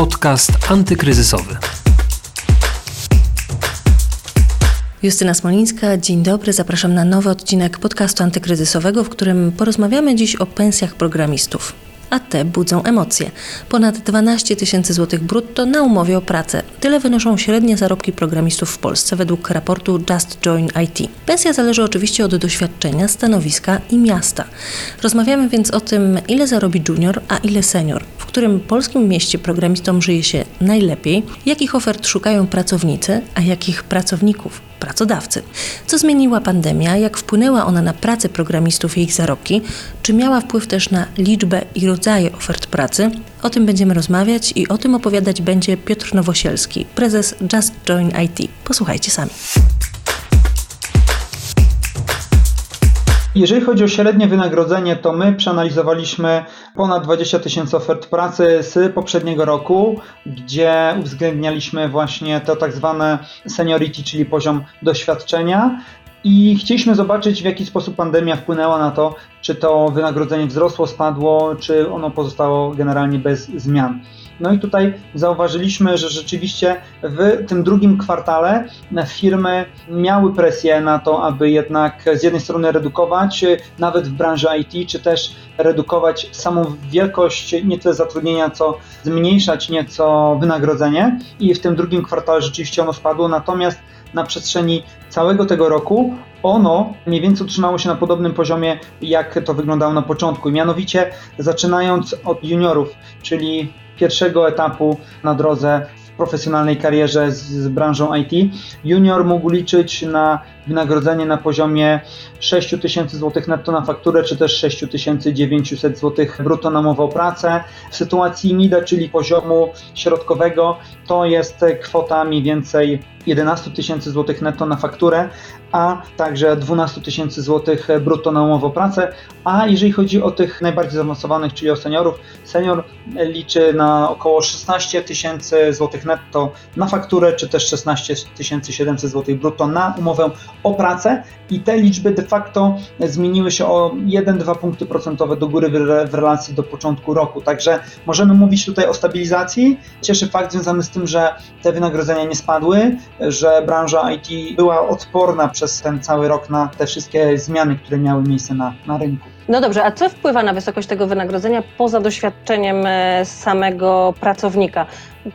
Podcast antykryzysowy. Justyna Smolińska, dzień dobry. Zapraszam na nowy odcinek podcastu antykryzysowego, w którym porozmawiamy dziś o pensjach programistów a te budzą emocje. Ponad 12 tysięcy złotych brutto na umowie o pracę. Tyle wynoszą średnie zarobki programistów w Polsce według raportu Just Join IT. Pensja zależy oczywiście od doświadczenia, stanowiska i miasta. Rozmawiamy więc o tym, ile zarobi junior, a ile senior, którym polskim mieście programistom żyje się najlepiej, jakich ofert szukają pracownicy, a jakich pracowników pracodawcy. Co zmieniła pandemia, jak wpłynęła ona na pracę programistów i ich zarobki, czy miała wpływ też na liczbę i rodzaje ofert pracy? O tym będziemy rozmawiać i o tym opowiadać będzie Piotr Nowosielski, prezes Just Join IT. Posłuchajcie sami. Jeżeli chodzi o średnie wynagrodzenie, to my przeanalizowaliśmy ponad 20 tysięcy ofert pracy z poprzedniego roku, gdzie uwzględnialiśmy właśnie to tak zwane seniority, czyli poziom doświadczenia. I chcieliśmy zobaczyć, w jaki sposób pandemia wpłynęła na to, czy to wynagrodzenie wzrosło, spadło, czy ono pozostało generalnie bez zmian. No i tutaj zauważyliśmy, że rzeczywiście w tym drugim kwartale firmy miały presję na to, aby jednak z jednej strony redukować, nawet w branży IT, czy też redukować samą wielkość nie tyle zatrudnienia, co zmniejszać nieco wynagrodzenie. I w tym drugim kwartale rzeczywiście ono spadło, natomiast na przestrzeni całego tego roku ono mniej więcej utrzymało się na podobnym poziomie, jak to wyglądało na początku. Mianowicie zaczynając od juniorów, czyli pierwszego etapu na drodze w profesjonalnej karierze z, z branżą IT, junior mógł liczyć na wynagrodzenie na poziomie 6 tysięcy złotych netto na fakturę, czy też 6900 zł brutto na umowę o pracę. W sytuacji MIDA, czyli poziomu środkowego, to jest kwota mniej więcej 11 tysięcy złotych netto na fakturę, a także 12 tysięcy złotych brutto na umowę o pracę. A jeżeli chodzi o tych najbardziej zaawansowanych, czyli o seniorów, senior liczy na około 16 tysięcy złotych netto na fakturę, czy też 16 700 złotych brutto na umowę o pracę i te liczby de facto zmieniły się o 1-2 punkty procentowe do góry w relacji do początku roku. Także możemy mówić tutaj o stabilizacji. Cieszy fakt związany z tym, że te wynagrodzenia nie spadły, że branża IT była odporna przez ten cały rok na te wszystkie zmiany, które miały miejsce na, na rynku. No dobrze, a co wpływa na wysokość tego wynagrodzenia poza doświadczeniem e, samego pracownika?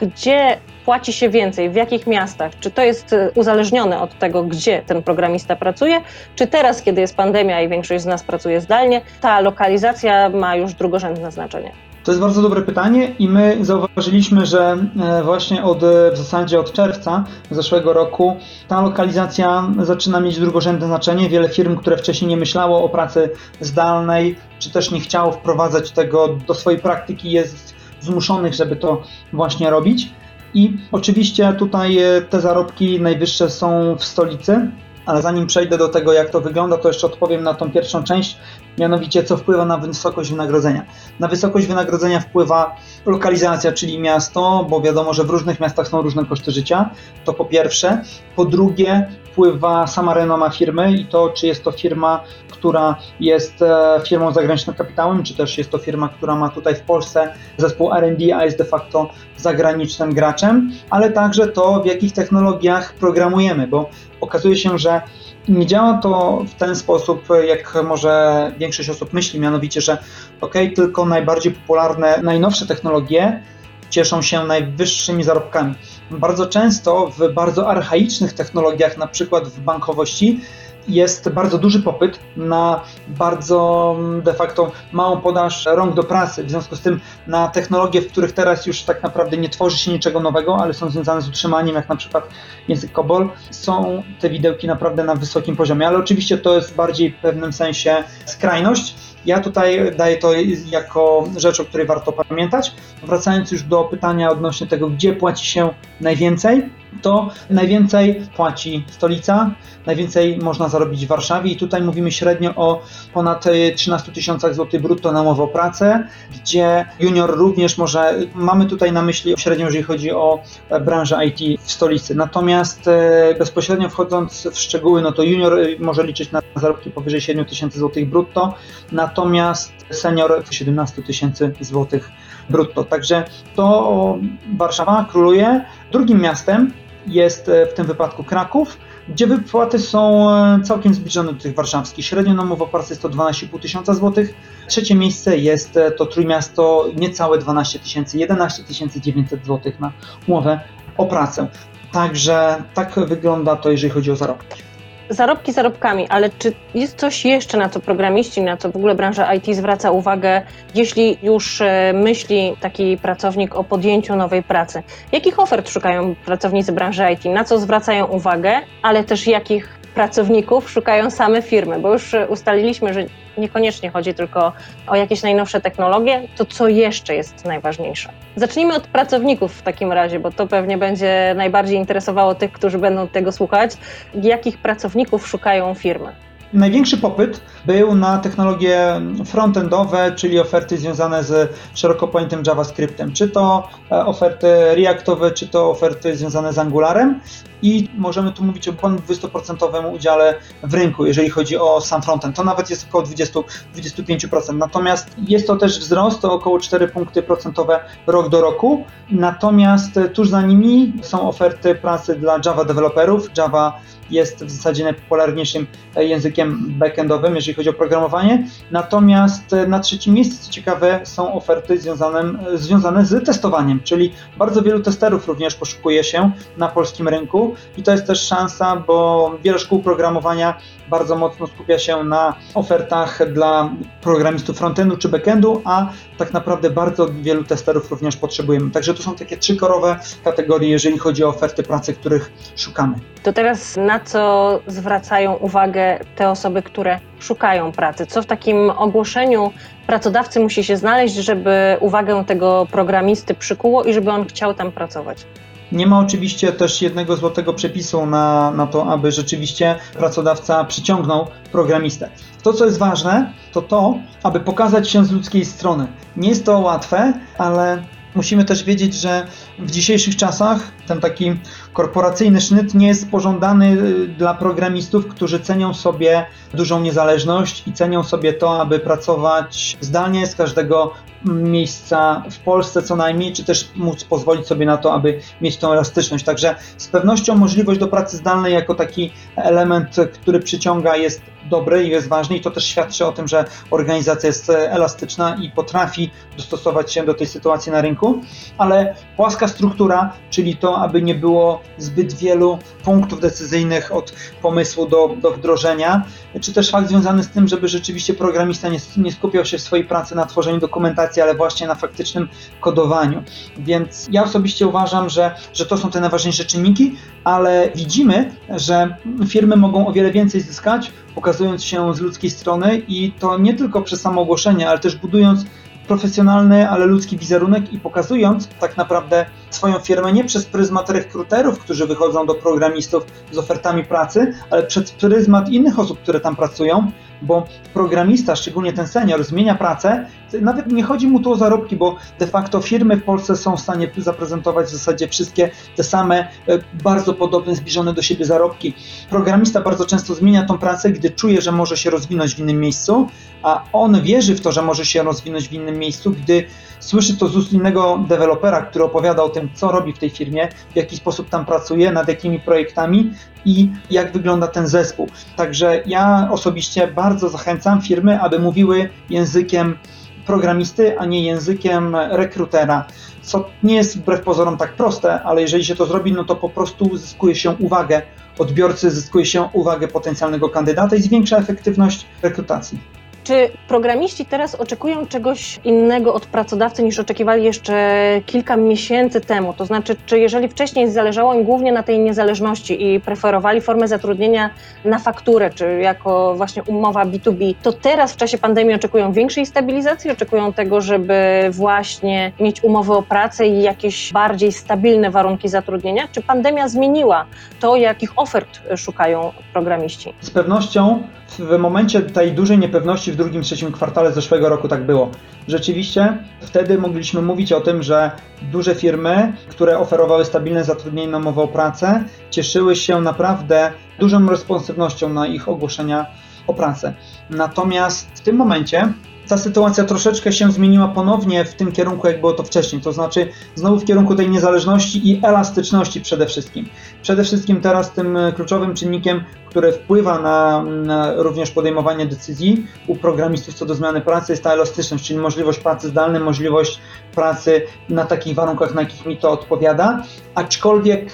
Gdzie płaci się więcej, w jakich miastach? Czy to jest e, uzależnione od tego, gdzie ten programista pracuje? Czy teraz, kiedy jest pandemia i większość z nas pracuje zdalnie, ta lokalizacja ma już drugorzędne znaczenie? To jest bardzo dobre pytanie i my zauważyliśmy, że e, właśnie od w zasadzie od czerwca zeszłego roku ta lokalizacja zaczyna mieć drugorzędne znaczenie. Wiele firm, które wcześniej nie myślało o pracy zdalnej, czy też nie chciało wprowadzać tego do swojej praktyki, jest zmuszonych, żeby to właśnie robić. I oczywiście tutaj e, te zarobki najwyższe są w stolicy, ale zanim przejdę do tego, jak to wygląda, to jeszcze odpowiem na tą pierwszą część, mianowicie co wpływa na wysokość wynagrodzenia. Na wysokość wynagrodzenia wpływa lokalizacja, czyli miasto, bo wiadomo, że w różnych miastach są różne koszty życia, to po pierwsze. Po drugie, wpływa sama renoma firmy i to, czy jest to firma, która jest e, firmą zagranicznym kapitałem, czy też jest to firma, która ma tutaj w Polsce zespół R&D, a jest de facto zagranicznym graczem, ale także to, w jakich technologiach programujemy, bo okazuje się, że nie działa to w ten sposób, jak może większość osób myśli, mianowicie, że ok, tylko najbardziej popularne, najnowsze technologie cieszą się najwyższymi zarobkami. Bardzo często w bardzo archaicznych technologiach, na przykład w bankowości, jest bardzo duży popyt na bardzo mm, de facto małą podaż rąk do pracy. W związku z tym na technologie, w których teraz już tak naprawdę nie tworzy się niczego nowego, ale są związane z utrzymaniem, jak na przykład język COBOL, są te widełki naprawdę na wysokim poziomie. Ale oczywiście to jest bardziej w pewnym sensie skrajność. Ja tutaj daję to jako rzecz, o której warto pamiętać. Wracając już do pytania odnośnie tego, gdzie płaci się najwięcej, to najwięcej płaci stolica, najwięcej można zarobić w Warszawie i tutaj mówimy średnio o ponad 13 tysiącach złotych brutto na umowę o pracę, gdzie junior również może, mamy tutaj na myśli średnio, jeżeli chodzi o branżę IT w stolicy. Natomiast e, bezpośrednio wchodząc w szczegóły, no to junior e, może liczyć na zarobki powyżej 7 tysięcy złotych brutto, natomiast senior 17 tysięcy złotych brutto. Także to Warszawa króluje. Drugim miastem jest e, w tym wypadku Kraków, gdzie wypłaty są e, całkiem zbliżone do tych warszawskich. Średnio na umowę o pracę jest to 12,5 tysiąca złotych. Trzecie miejsce jest e, to Trójmiasto, niecałe 12 tysięcy, 11 900 złotych na umowę o pracę. Także tak wygląda to, jeżeli chodzi o zarobki zarobki zarobkami, ale czy jest coś jeszcze, na co programiści, na co w ogóle branża IT zwraca uwagę, jeśli już e, myśli taki pracownik o podjęciu nowej pracy? Jakich ofert szukają pracownicy branży IT? Na co zwracają uwagę, ale też jakich pracowników szukają same firmy? Bo już ustaliliśmy, że niekoniecznie chodzi tylko o jakieś najnowsze technologie, to co jeszcze jest najważniejsze? Zacznijmy od pracowników w takim razie, bo to pewnie będzie najbardziej interesowało tych, którzy będą tego słuchać. Jakich pracowników szukają firmy? Największy popyt był na technologie frontendowe, czyli oferty związane z szeroko pojętym JavaScriptem, czy to e, oferty Reactowe, czy to oferty związane z Angularem i możemy tu mówić o ponad 20% udziale w rynku, jeżeli chodzi o sam frontend. To nawet jest około 20-25%. Natomiast jest to też wzrost, to około 4 punkty procentowe rok do roku. Natomiast tuż za nimi są oferty pracy dla Java deweloperów. Java jest w zasadzie najpopularniejszym językiem backendowym, jeżeli chodzi o programowanie. Natomiast na trzecim miejscu, co ciekawe, są oferty związane, związane z testowaniem, czyli bardzo wielu testerów również poszukuje się na polskim rynku i to jest też szansa, bo wiele szkół programowania bardzo mocno skupia się na ofertach dla programistów frontendu czy backendu, a tak naprawdę bardzo wielu testerów również potrzebujemy. Także to są takie trzy korowe kategorie, jeżeli chodzi o oferty pracy, których szukamy. To teraz na co zwracają uwagę te osoby, które szukają pracy? Co w takim ogłoszeniu pracodawcy musi się znaleźć, żeby uwagę tego programisty przykuło i żeby on chciał tam pracować? Nie ma oczywiście też jednego złotego przepisu na, na to, aby rzeczywiście pracodawca przyciągnął programistę. To, co jest ważne, to to, aby pokazać się z ludzkiej strony. Nie jest to łatwe, ale musimy też wiedzieć, że w dzisiejszych czasach ten taki korporacyjny sznyt nie jest pożądany y, dla programistów, którzy cenią sobie dużą niezależność i cenią sobie to, aby pracować zdalnie z każdego miejsca w Polsce co najmniej, czy też móc pozwolić sobie na to, aby mieć tą elastyczność. Także z pewnością możliwość do pracy zdalnej jako taki element, który przyciąga jest dobry i jest ważny i to też świadczy o tym, że organizacja jest elastyczna i potrafi dostosować się do tej sytuacji na rynku, ale płaska struktura, czyli aby nie było zbyt wielu punktów decyzyjnych od pomysłu do, do wdrożenia, czy też fakt związany z tym, żeby rzeczywiście programista nie, nie skupiał się w swojej pracy na tworzeniu dokumentacji, ale właśnie na faktycznym kodowaniu. Więc ja osobiście uważam, że, że to są te najważniejsze czynniki, ale widzimy, że firmy mogą o wiele więcej zyskać, pokazując się z ludzkiej strony i to nie tylko przez samo ogłoszenie, ale też budując profesjonalny, ale ludzki wizerunek i pokazując tak naprawdę swoją firmę nie przez pryzmat rekruterów, którzy wychodzą do programistów z ofertami pracy, ale przez pryzmat innych osób, które tam pracują, bo programista, szczególnie ten senior, zmienia pracę, nawet nie chodzi mu tu o zarobki, bo de facto firmy w Polsce są w stanie zaprezentować w zasadzie wszystkie te same, e, bardzo podobne, zbliżone do siebie zarobki. Programista bardzo często zmienia tą pracę, gdy czuje, że może się rozwinąć w innym miejscu, a on wierzy w to, że może się rozwinąć w innym miejscu, gdy słyszy to z ust innego dewelopera, który opowiada o tym, co robi w tej firmie, w jaki sposób tam pracuje, nad jakimi projektami i jak wygląda ten zespół. Także ja osobiście bardzo zachęcam firmy, aby mówiły językiem programisty, a nie językiem rekrutera. Co nie jest wbrew pozorom tak proste, ale jeżeli się to zrobi, no to po prostu uzyskuje się uwagę odbiorcy, zyskuje się uwagę potencjalnego kandydata i zwiększa efektywność rekrutacji. Czy programiści teraz oczekują czegoś innego od pracodawcy niż oczekiwali jeszcze kilka miesięcy temu? To znaczy, czy jeżeli wcześniej zależało im głównie na tej niezależności i preferowali formę zatrudnienia na fakturę, czy jako właśnie umowa B2B, to teraz w czasie pandemii oczekują większej stabilizacji, oczekują tego, żeby właśnie mieć umowy o pracę i jakieś bardziej stabilne warunki zatrudnienia? Czy pandemia zmieniła to, jakich ofert szukają programiści? Z pewnością w momencie tej dużej niepewności w drugim, trzecim kwartale zeszłego roku tak było. Rzeczywiście wtedy mogliśmy mówić o tym, że duże firmy, które oferowały stabilne zatrudnienie na umowę o pracę, cieszyły się naprawdę dużą responsywnością na ich ogłoszenia o pracę. Natomiast w tym momencie ta sytuacja troszeczkę się zmieniła ponownie w tym kierunku, jak było to wcześniej, to znaczy znowu w kierunku tej niezależności i elastyczności przede wszystkim. Przede wszystkim teraz tym kluczowym czynnikiem, który wpływa na, na, również podejmowanie decyzji u programistów co do zmiany pracy jest ta elastyczność, czyli możliwość pracy zdalnej, możliwość pracy na takich warunkach, na jakich mi to odpowiada, aczkolwiek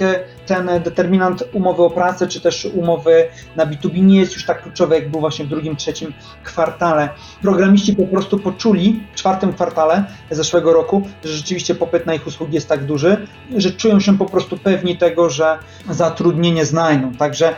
ten determinant umowy o pracę, czy też umowy na B2B nie jest już tak kluczowy, jak był właśnie w drugim, trzecim kwartale. Programiści po prostu poczuli w czwartym kwartale zeszłego roku, że rzeczywiście popyt na ich usługi jest tak duży, że czują się po prostu pewni tego, że zatrudnienie znajdą. Także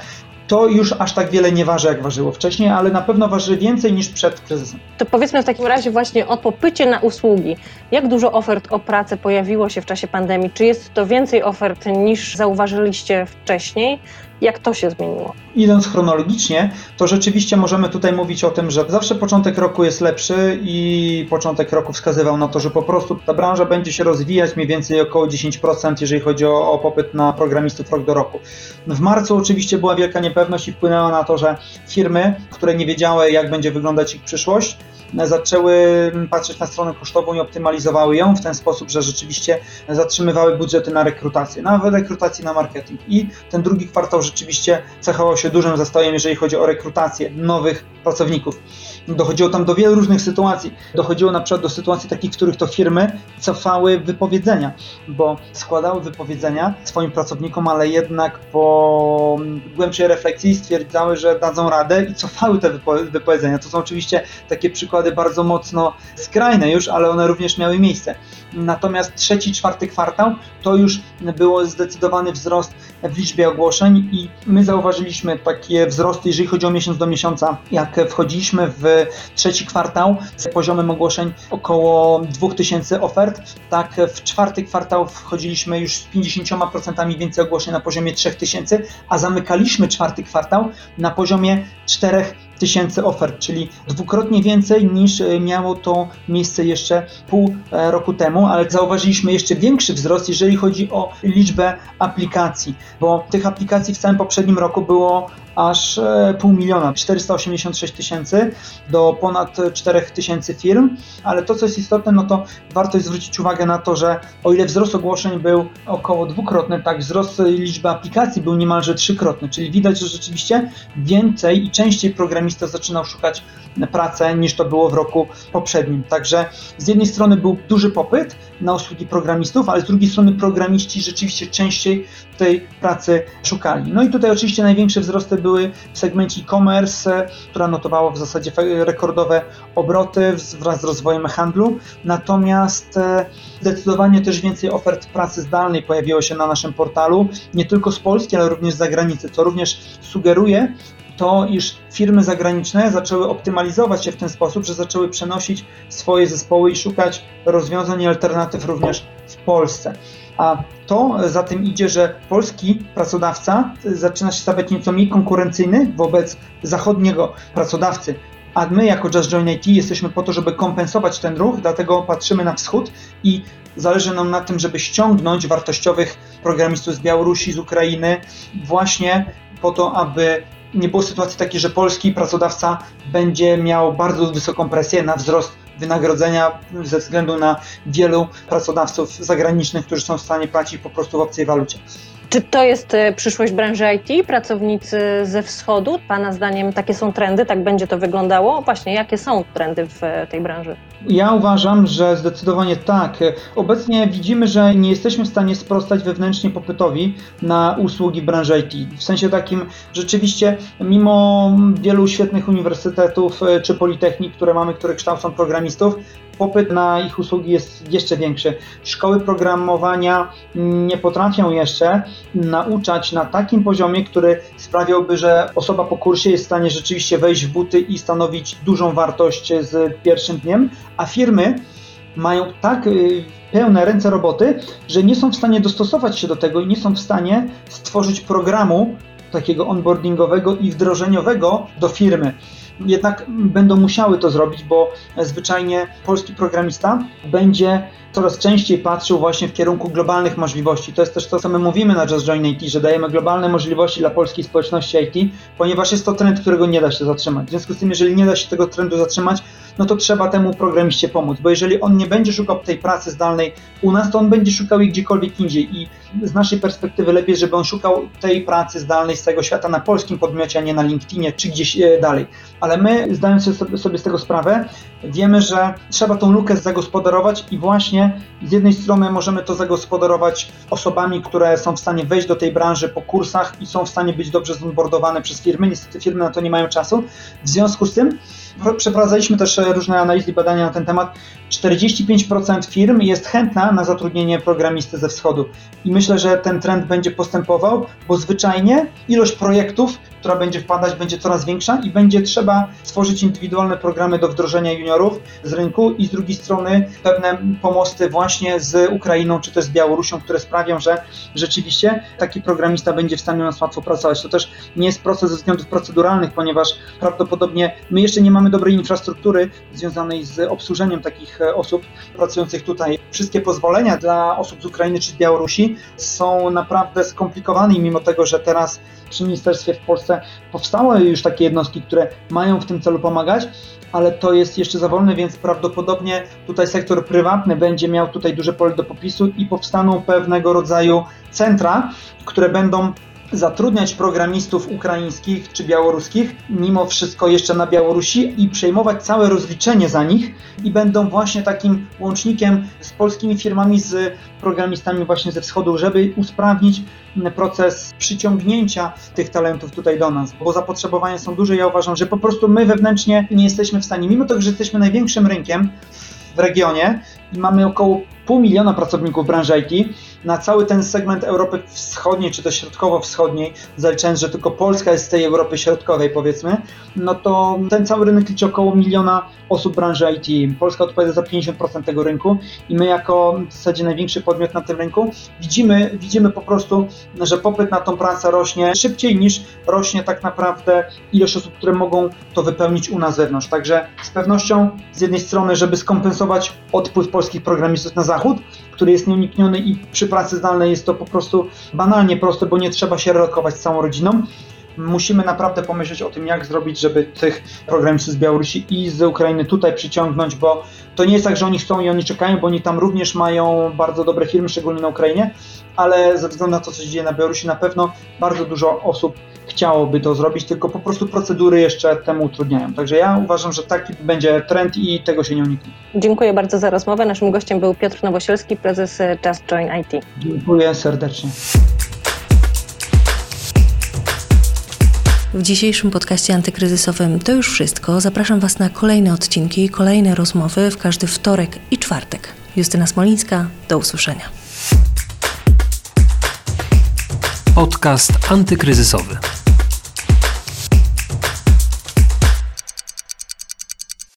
to już aż tak wiele nie waży, jak ważyło wcześniej, ale na pewno waży więcej niż przed kryzysem. To powiedzmy w takim razie właśnie o popycie na usługi. Jak dużo ofert o pracę pojawiło się w czasie pandemii? Czy jest to więcej ofert niż zauważyliście wcześniej? Jak to się zmieniło? Idąc chronologicznie, to rzeczywiście możemy tutaj mówić o tym, że zawsze początek roku jest lepszy i początek roku wskazywał na to, że po prostu ta branża będzie się rozwijać mniej więcej około 10%, jeżeli chodzi o, o popyt na programistów rok do roku. W marcu oczywiście była wielka niepewność i wpłynęła na to, że firmy, które nie wiedziały, jak będzie wyglądać ich przyszłość, zaczęły patrzeć na stronę kosztową i optymalizowały ją w ten sposób, że rzeczywiście zatrzymywały budżety na rekrutację, nawet rekrutację na marketing. I ten drugi kwartał rzeczywiście cechował się dużym zastojem, jeżeli chodzi o rekrutację nowych pracowników. Dochodziło tam do wielu różnych sytuacji. Dochodziło na przykład do sytuacji takich, w których to firmy cofały wypowiedzenia, bo składały wypowiedzenia swoim pracownikom, ale jednak po głębszej refleksji stwierdzały, że dadzą radę i cofały te wypo- wypowiedzenia. To są oczywiście takie przykłady bardzo mocno skrajne już, ale one również miały miejsce. Natomiast trzeci, czwarty kwartał to już było zdecydowany wzrost w liczbie ogłoszeń i my zauważyliśmy takie wzrosty, jeżeli chodzi o miesiąc do miesiąca. Jak wchodziliśmy w trzeci kwartał. Z poziomem ogłoszeń około 2000 ofert, tak w czwarty kwartał wchodziliśmy już z 50% więcej ogłoszeń na poziomie 3000, a zamykaliśmy czwarty kwartał na poziomie 4000 tysięcy ofert, czyli dwukrotnie więcej niż miało to miejsce jeszcze pół roku temu, ale zauważyliśmy jeszcze większy wzrost, jeżeli chodzi o liczbę aplikacji, bo tych aplikacji w całym poprzednim roku było aż pół miliona, 486 tysięcy do ponad 4 tysięcy firm, ale to co jest istotne, no to warto zwrócić uwagę na to, że o ile wzrost ogłoszeń był około dwukrotny, tak wzrost liczby aplikacji był niemalże trzykrotny, czyli widać, że rzeczywiście więcej i częściej programista zaczynał szukać pracy niż to było w roku poprzednim. Także z jednej strony był duży popyt na usługi programistów, ale z drugiej strony programiści rzeczywiście częściej tej pracy szukali. No i tutaj oczywiście największe wzrosty były w segmencie e-commerce, która notowała w zasadzie rekordowe obroty wraz z rozwojem handlu, natomiast zdecydowanie też więcej ofert pracy zdalnej pojawiło się na naszym portalu, nie tylko z Polski, ale również z zagranicy, co również sugeruje, to, iż firmy zagraniczne zaczęły optymalizować się w ten sposób, że zaczęły przenosić swoje zespoły i szukać rozwiązań i alternatyw również w Polsce. A to za tym idzie, że polski pracodawca zaczyna się stawać nieco mniej konkurencyjny wobec zachodniego pracodawcy. A my jako Just Join IT jesteśmy po to, żeby kompensować ten ruch, dlatego patrzymy na wschód i zależy nam na tym, żeby ściągnąć wartościowych programistów z Białorusi, z Ukrainy, właśnie po to, aby nie było sytuacji takiej, że polski pracodawca będzie miał bardzo wysoką presję na wzrost wynagrodzenia ze względu na wielu pracodawców zagranicznych, którzy są w stanie płacić po prostu w obcej walucie. Czy to jest e, przyszłość branży IT, pracownicy ze wschodu? Pana zdaniem takie są trendy, tak będzie to wyglądało? Właśnie, jakie są trendy w e, tej branży? Ja uważam, że zdecydowanie tak. Obecnie widzimy, że nie jesteśmy w stanie sprostać wewnętrznie popytowi na usługi branży IT. W sensie takim, rzeczywiście, mimo wielu świetnych uniwersytetów e, czy politechnik, które mamy, które kształcą programistów, popyt na ich usługi jest jeszcze większy. Szkoły programowania nie potrafią jeszcze nauczać na takim poziomie, który sprawiałby, że osoba po kursie jest w stanie rzeczywiście wejść w buty i stanowić dużą wartość z pierwszym dniem, a firmy mają tak y, pełne ręce roboty, że nie są w stanie dostosować się do tego i nie są w stanie stworzyć programu takiego onboardingowego i wdrożeniowego do firmy jednak będą musiały to zrobić, bo zwyczajnie polski programista będzie coraz częściej patrzył właśnie w kierunku globalnych możliwości. To jest też to, co my mówimy na Just Join IT, że dajemy globalne możliwości dla polskiej społeczności IT, ponieważ jest to trend, którego nie da się zatrzymać. W związku z tym, jeżeli nie da się tego trendu zatrzymać, no to trzeba temu programiście pomóc, bo jeżeli on nie będzie szukał tej pracy zdalnej u nas, to on będzie szukał jej gdziekolwiek indziej i z naszej perspektywy lepiej, żeby on szukał tej pracy zdalnej z tego świata na polskim podmiocie, a nie na LinkedInie czy gdzieś e, dalej. Ale my, zdając sobie z tego sprawę, wiemy, że trzeba tą lukę zagospodarować i właśnie z jednej strony możemy to zagospodarować osobami, które są w stanie wejść do tej branży po kursach i są w stanie być dobrze zonboardowane przez firmy. Niestety firmy na to nie mają czasu. W związku z tym Przeprowadzaliśmy też e, różne analizy i badania na ten temat. 45% firm jest chętna na zatrudnienie programisty ze wschodu. I myślę, że ten trend będzie postępował, bo zwyczajnie ilość projektów, która będzie wpadać, będzie coraz większa i będzie trzeba stworzyć indywidualne programy do wdrożenia juniorów z rynku i z drugiej strony pewne pomosty właśnie z Ukrainą czy też z Białorusią, które sprawią, że rzeczywiście taki programista będzie w stanie nas łatwo pracować. To też nie jest proces ze względów proceduralnych, ponieważ prawdopodobnie my jeszcze nie mamy dobrej infrastruktury związanej z obsłużeniem takich e, osób pracujących tutaj. Wszystkie pozwolenia dla osób z Ukrainy czy z Białorusi są naprawdę skomplikowane mimo tego, że teraz przy ministerstwie w Polsce powstały już takie jednostki, które mają w tym celu pomagać, ale to jest jeszcze za wolne, więc prawdopodobnie tutaj sektor prywatny będzie miał tutaj duże pole do popisu i powstaną pewnego rodzaju centra, które będą zatrudniać programistów ukraińskich czy białoruskich, mimo wszystko jeszcze na Białorusi i przejmować całe rozliczenie za nich i będą właśnie takim łącznikiem z polskimi firmami, z programistami właśnie ze wschodu, żeby usprawnić proces przyciągnięcia tych talentów tutaj do nas, bo zapotrzebowania są duże. Ja uważam, że po prostu my wewnętrznie nie jesteśmy w stanie, mimo tego, że jesteśmy największym rynkiem w regionie i mamy około pół miliona pracowników branży IT, na cały ten segment Europy Wschodniej, czy też Środkowo-Wschodniej, zaliczając, że tylko Polska jest z tej Europy Środkowej, powiedzmy, no to ten cały rynek liczy około miliona osób branży IT. Polska odpowiada za 50% tego rynku i my jako w zasadzie największy podmiot na tym rynku widzimy, widzimy po prostu, że popyt na tą pracę rośnie szybciej niż rośnie tak naprawdę ilość osób, które mogą to wypełnić u nas zewnątrz. Także z pewnością z jednej strony, żeby skompensować odpływ polskich programistów na zachód, który jest nieunikniony i przy pracy zdalnej jest to po prostu banalnie proste, bo nie trzeba się relokować z całą rodziną. Musimy naprawdę pomyśleć o tym, jak zrobić, żeby tych programistów z Białorusi i z Ukrainy tutaj przyciągnąć, bo to nie jest tak, że oni chcą i oni czekają, bo oni tam również mają bardzo dobre firmy, szczególnie na Ukrainie, ale ze względu na to, co się dzieje na Białorusi, na pewno bardzo dużo osób chciałoby to zrobić, tylko po prostu procedury jeszcze temu utrudniają. Także ja uważam, że taki będzie trend i tego się nie uniknie. Dziękuję bardzo za rozmowę. Naszym gościem był Piotr Nowosielski, prezes Just Join IT. Dziękuję serdecznie. W dzisiejszym podcaście antykryzysowym to już wszystko. Zapraszam Was na kolejne odcinki, kolejne rozmowy w każdy wtorek i czwartek. Justyna Smolińska, do usłyszenia. Podcast antykryzysowy.